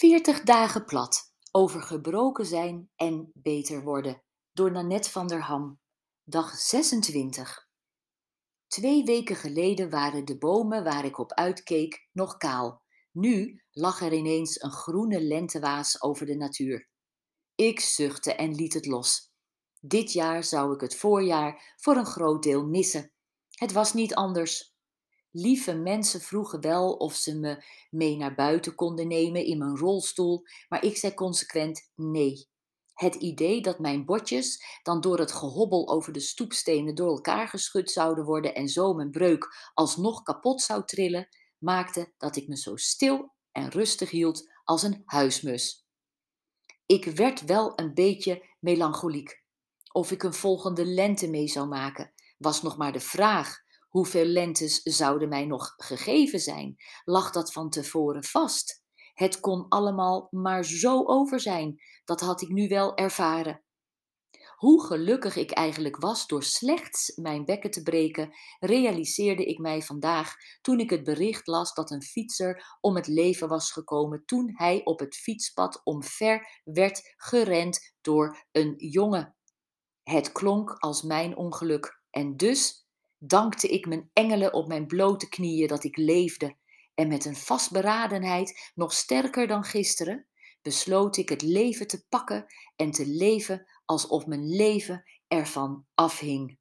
40 dagen plat over gebroken zijn en beter worden door Nanette van der Ham. Dag 26. Twee weken geleden waren de bomen waar ik op uitkeek nog kaal. Nu lag er ineens een groene lentewaas over de natuur. Ik zuchtte en liet het los. Dit jaar zou ik het voorjaar voor een groot deel missen. Het was niet anders. Lieve mensen vroegen wel of ze me mee naar buiten konden nemen in mijn rolstoel, maar ik zei consequent nee. Het idee dat mijn botjes dan door het gehobbel over de stoepstenen door elkaar geschud zouden worden en zo mijn breuk alsnog kapot zou trillen, maakte dat ik me zo stil en rustig hield als een huismus. Ik werd wel een beetje melancholiek. Of ik een volgende lente mee zou maken, was nog maar de vraag. Hoeveel lentes zouden mij nog gegeven zijn? Lag dat van tevoren vast? Het kon allemaal maar zo over zijn, dat had ik nu wel ervaren. Hoe gelukkig ik eigenlijk was door slechts mijn bekken te breken, realiseerde ik mij vandaag toen ik het bericht las dat een fietser om het leven was gekomen toen hij op het fietspad omver werd gerend door een jongen. Het klonk als mijn ongeluk en dus dankte ik mijn engelen op mijn blote knieën dat ik leefde en met een vastberadenheid nog sterker dan gisteren besloot ik het leven te pakken en te leven alsof mijn leven ervan afhing.